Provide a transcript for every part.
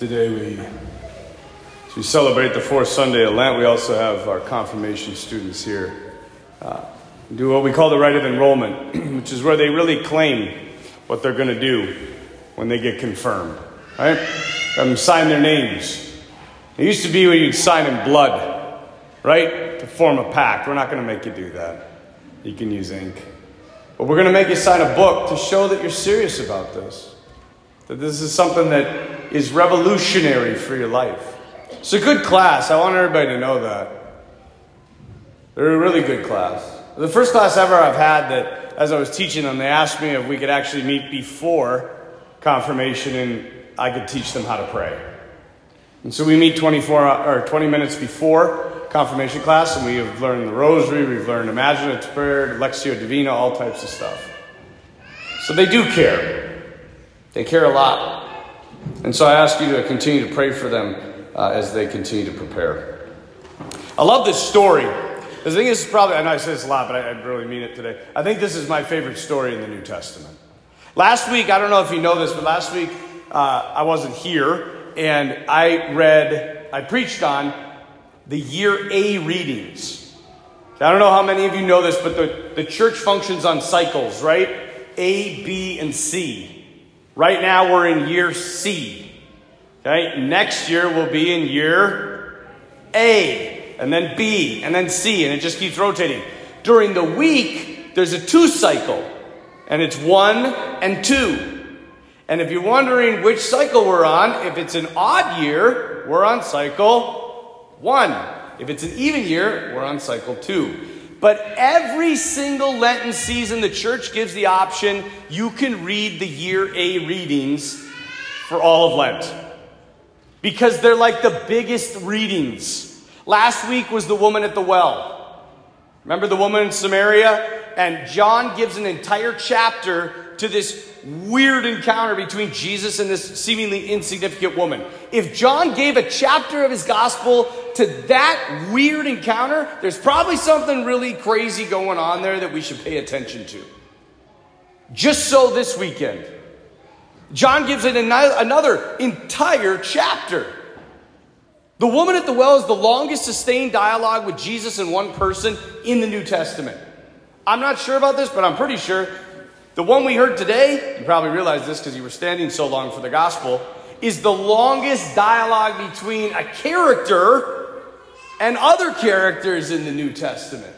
Today we, as we celebrate the fourth Sunday of Lent, we also have our confirmation students here. Uh, do what we call the rite of enrollment, which is where they really claim what they're going to do when they get confirmed. Right? Have them sign their names. It used to be where you'd sign in blood, right? To form a pact. We're not going to make you do that. You can use ink. But we're going to make you sign a book to show that you're serious about this. That this is something that is revolutionary for your life. It's a good class. I want everybody to know that. They're a really good class. The first class ever I've had that, as I was teaching them, they asked me if we could actually meet before confirmation and I could teach them how to pray. And so we meet 24 or 20 minutes before confirmation class, and we have learned the rosary, we've learned imaginative prayer, Lectio Divina, all types of stuff. So they do care. They care a lot. And so I ask you to continue to pray for them uh, as they continue to prepare. I love this story. Think this is probably, I know I say this a lot, but I, I really mean it today. I think this is my favorite story in the New Testament. Last week, I don't know if you know this, but last week uh, I wasn't here, and I read, I preached on the year A readings. I don't know how many of you know this, but the, the church functions on cycles, right? A, B, and C. Right now we're in year C. Okay? Next year we'll be in year A, and then B, and then C, and it just keeps rotating. During the week, there's a two cycle, and it's one and two. And if you're wondering which cycle we're on, if it's an odd year, we're on cycle one. If it's an even year, we're on cycle two. But every single Lenten season, the church gives the option you can read the year A readings for all of Lent. Because they're like the biggest readings. Last week was the woman at the well. Remember the woman in Samaria? And John gives an entire chapter to this weird encounter between Jesus and this seemingly insignificant woman. If John gave a chapter of his gospel to that weird encounter, there's probably something really crazy going on there that we should pay attention to. Just so this weekend, John gives it another entire chapter. The woman at the well is the longest sustained dialogue with Jesus and one person in the New Testament. I'm not sure about this, but I'm pretty sure the one we heard today, you probably realize this because you were standing so long for the gospel, is the longest dialogue between a character and other characters in the New Testament.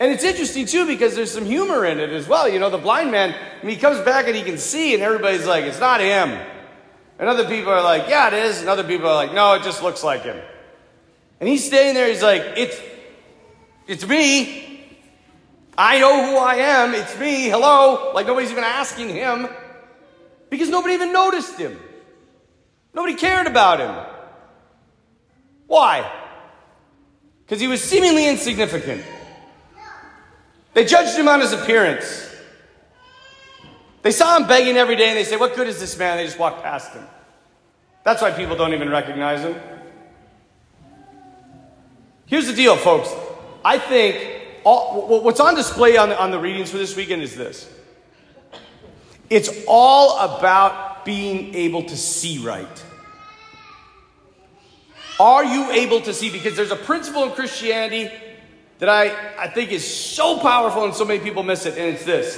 And it's interesting too because there's some humor in it as well. You know, the blind man, he comes back and he can see, and everybody's like, it's not him. And other people are like, yeah, it is. And other people are like, no, it just looks like him. And he's standing there, he's like, it's, it's me. I know who I am. It's me. Hello. Like nobody's even asking him because nobody even noticed him. Nobody cared about him. Why? Because he was seemingly insignificant. They judged him on his appearance. They saw him begging every day and they say, What good is this man? They just walked past him. That's why people don't even recognize him. Here's the deal, folks. I think all, what's on display on the, on the readings for this weekend is this it's all about being able to see right. Are you able to see? Because there's a principle in Christianity that I, I think is so powerful and so many people miss it, and it's this.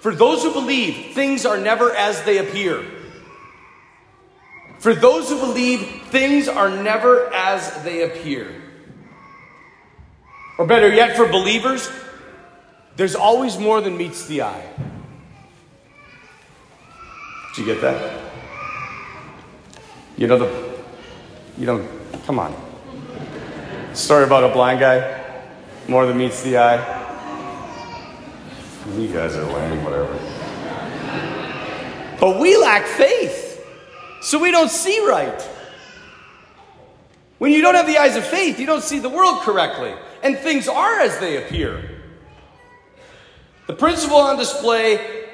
For those who believe, things are never as they appear. For those who believe, things are never as they appear. Or better yet, for believers, there's always more than meets the eye. Did you get that? You know the, you know, come on. Story about a blind guy, more than meets the eye. You guys are lame, whatever. But we lack faith, so we don't see right. When you don't have the eyes of faith, you don't see the world correctly and things are as they appear. The principle on display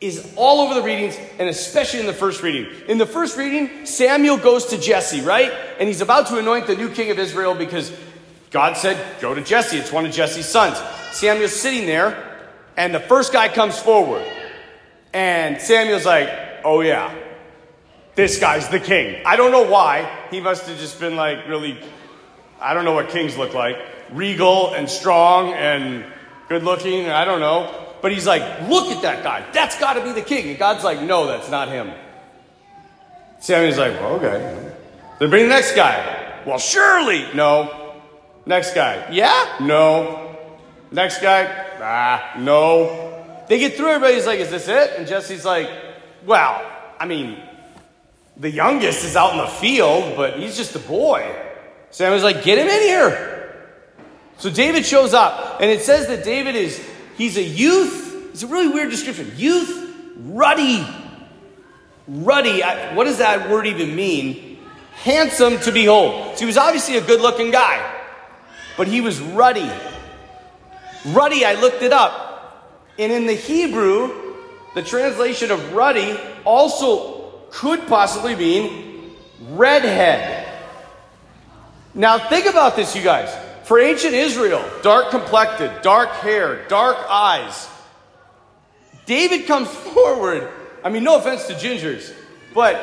is all over the readings, and especially in the first reading. In the first reading, Samuel goes to Jesse, right? And he's about to anoint the new king of Israel because God said, Go to Jesse. It's one of Jesse's sons. Samuel's sitting there, and the first guy comes forward. And Samuel's like, Oh, yeah, this guy's the king. I don't know why. He must have just been like really, I don't know what kings look like regal and strong and good looking. I don't know. But he's like, look at that guy. That's got to be the king. And God's like, no, that's not him. Samuel's like, well, okay. They bring the next guy. Well, surely. No. Next guy. Yeah? No. Next guy. Ah, no. They get through everybody's like, is this it? And Jesse's like, well, I mean, the youngest is out in the field, but he's just a boy. Samuel's like, get him in here. So David shows up, and it says that David is, he's a youth. It's a really weird description. Youth, ruddy. Ruddy. What does that word even mean? Handsome to behold. So he was obviously a good looking guy, but he was ruddy. Ruddy, I looked it up. And in the Hebrew, the translation of ruddy also could possibly mean redhead. Now, think about this, you guys. For ancient Israel, dark complected, dark hair, dark eyes, David comes forward. I mean, no offense to gingers, but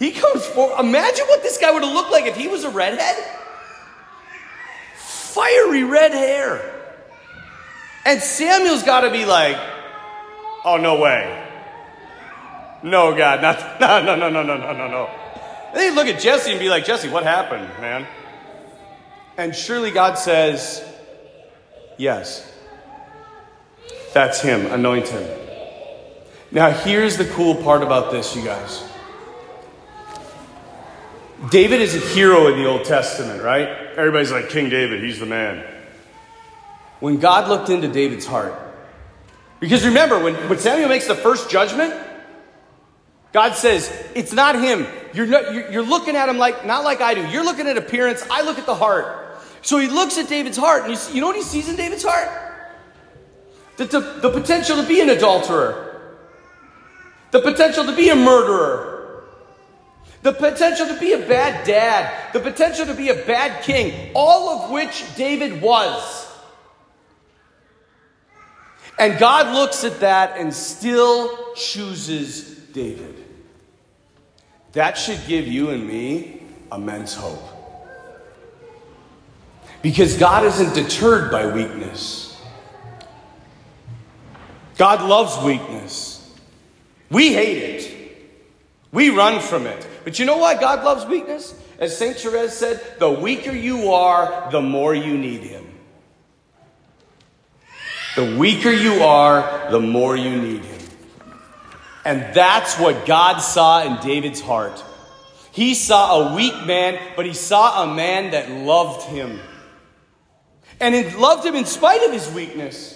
he comes forward. Imagine what this guy would have looked like if he was a redhead. Fiery red hair. And Samuel's got to be like, oh, no way. No, God, not, no, no, no, no, no, no, no. And then look at Jesse and be like, Jesse, what happened, man? And surely God says, Yes. That's him. Anoint him. Now, here's the cool part about this, you guys. David is a hero in the Old Testament, right? Everybody's like, King David, he's the man. When God looked into David's heart, because remember, when, when Samuel makes the first judgment, God says, It's not him. You're, not, you're, looking at him like, not like I do. You're looking at appearance. I look at the heart. So he looks at David's heart, and you, see, you know what he sees in David's heart? The, the, the potential to be an adulterer, the potential to be a murderer, the potential to be a bad dad, the potential to be a bad king, all of which David was. And God looks at that and still chooses David. That should give you and me immense hope. Because God isn't deterred by weakness. God loves weakness. We hate it. We run from it. But you know why God loves weakness? As St. Therese said, the weaker you are, the more you need Him. The weaker you are, the more you need Him. And that's what God saw in David's heart. He saw a weak man, but he saw a man that loved him and it loved him in spite of his weakness.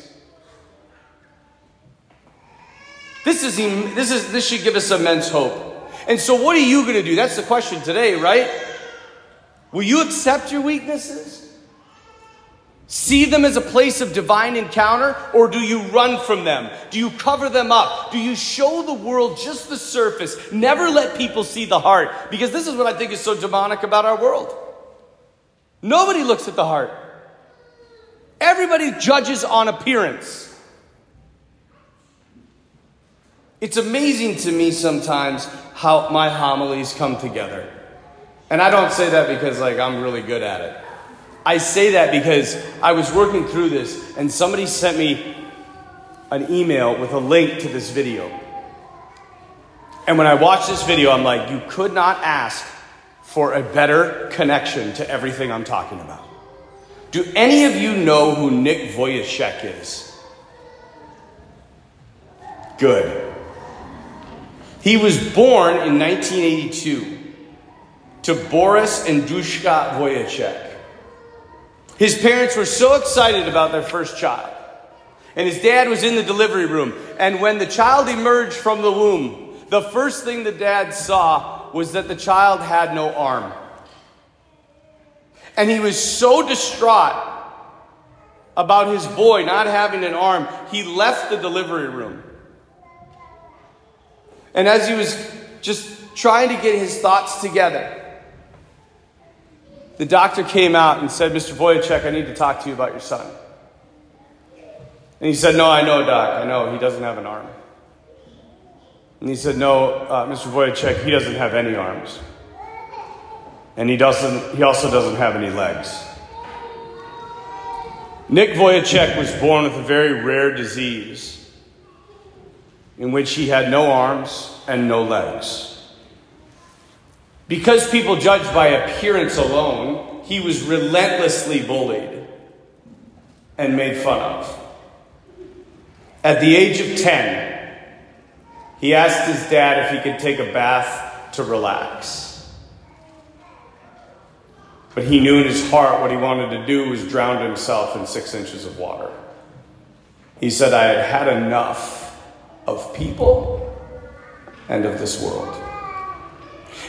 This is, this is this should give us immense hope. And so what are you going to do? That's the question today, right? Will you accept your weaknesses? See them as a place of divine encounter, or do you run from them? Do you cover them up? Do you show the world just the surface? Never let people see the heart. Because this is what I think is so demonic about our world. Nobody looks at the heart. Everybody judges on appearance. It's amazing to me sometimes how my homilies come together. And I don't say that because like I'm really good at it. I say that because I was working through this and somebody sent me an email with a link to this video. And when I watched this video, I'm like, you could not ask for a better connection to everything I'm talking about. Do any of you know who Nick Vujicic is? Good. He was born in 1982 to Boris and Dushka Vujicic. His parents were so excited about their first child. And his dad was in the delivery room. And when the child emerged from the womb, the first thing the dad saw was that the child had no arm. And he was so distraught about his boy not having an arm, he left the delivery room. And as he was just trying to get his thoughts together, the doctor came out and said, Mr. Vujicic, I need to talk to you about your son. And he said, No, I know, Doc. I know. He doesn't have an arm. And he said, No, uh, Mr. Vujicic, he doesn't have any arms. And he, doesn't, he also doesn't have any legs. Nick Vujicic was born with a very rare disease in which he had no arms and no legs. Because people judged by appearance alone, he was relentlessly bullied and made fun of. At the age of 10, he asked his dad if he could take a bath to relax. But he knew in his heart what he wanted to do was drown himself in six inches of water. He said, I had had enough of people and of this world.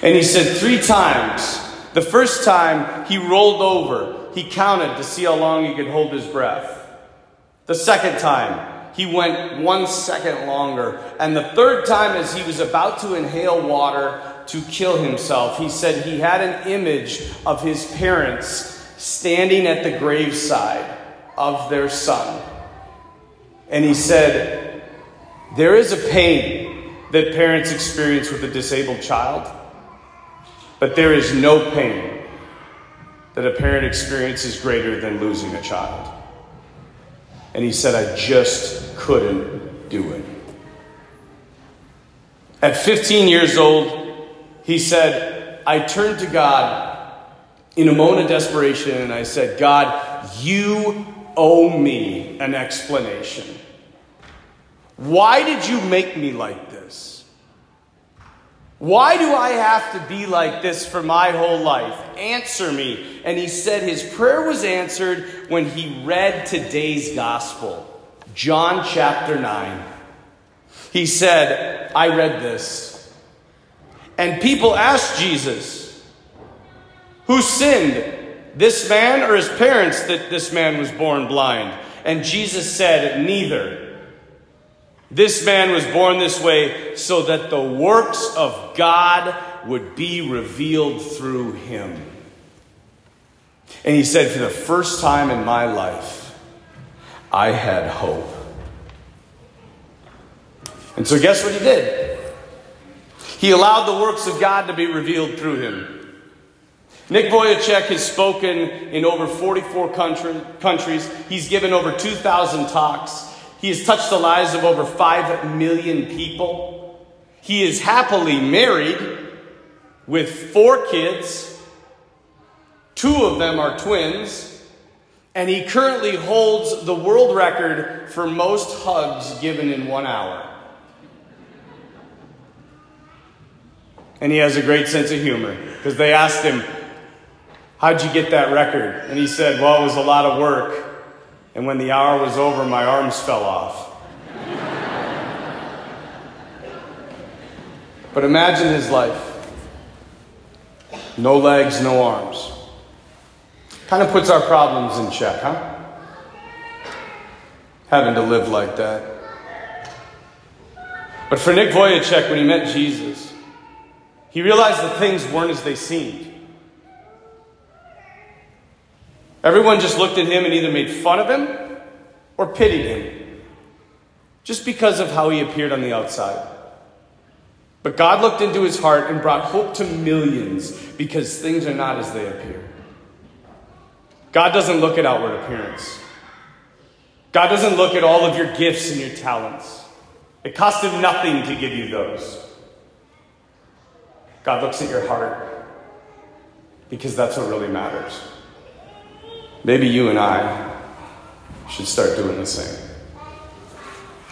And he said three times. The first time he rolled over, he counted to see how long he could hold his breath. The second time, he went one second longer. And the third time, as he was about to inhale water to kill himself, he said he had an image of his parents standing at the graveside of their son. And he said, There is a pain that parents experience with a disabled child, but there is no pain that a parent experiences greater than losing a child. And he said, I just couldn't do it. At 15 years old, he said, I turned to God in a moment of desperation and I said, God, you owe me an explanation. Why did you make me like this? Why do I have to be like this for my whole life? Answer me. And he said his prayer was answered when he read today's gospel, John chapter 9. He said, I read this. And people asked Jesus, Who sinned, this man or his parents, that this man was born blind? And Jesus said, Neither. This man was born this way so that the works of God would be revealed through him. And he said, For the first time in my life, I had hope. And so, guess what he did? He allowed the works of God to be revealed through him. Nick Vujicic has spoken in over 44 country, countries. He's given over 2,000 talks. He has touched the lives of over 5 million people. He is happily married with four kids. Two of them are twins. And he currently holds the world record for most hugs given in one hour. And he has a great sense of humor because they asked him, How'd you get that record? And he said, Well, it was a lot of work. And when the hour was over, my arms fell off. but imagine his life no legs, no arms. Kind of puts our problems in check, huh? Having to live like that. But for Nick Vujicic, when he met Jesus, he realized that things weren't as they seemed. Everyone just looked at him and either made fun of him or pitied him, just because of how he appeared on the outside. But God looked into his heart and brought hope to millions because things are not as they appear. God doesn't look at outward appearance. God doesn't look at all of your gifts and your talents. It cost him nothing to give you those. God looks at your heart because that's what really matters. Maybe you and I should start doing the same.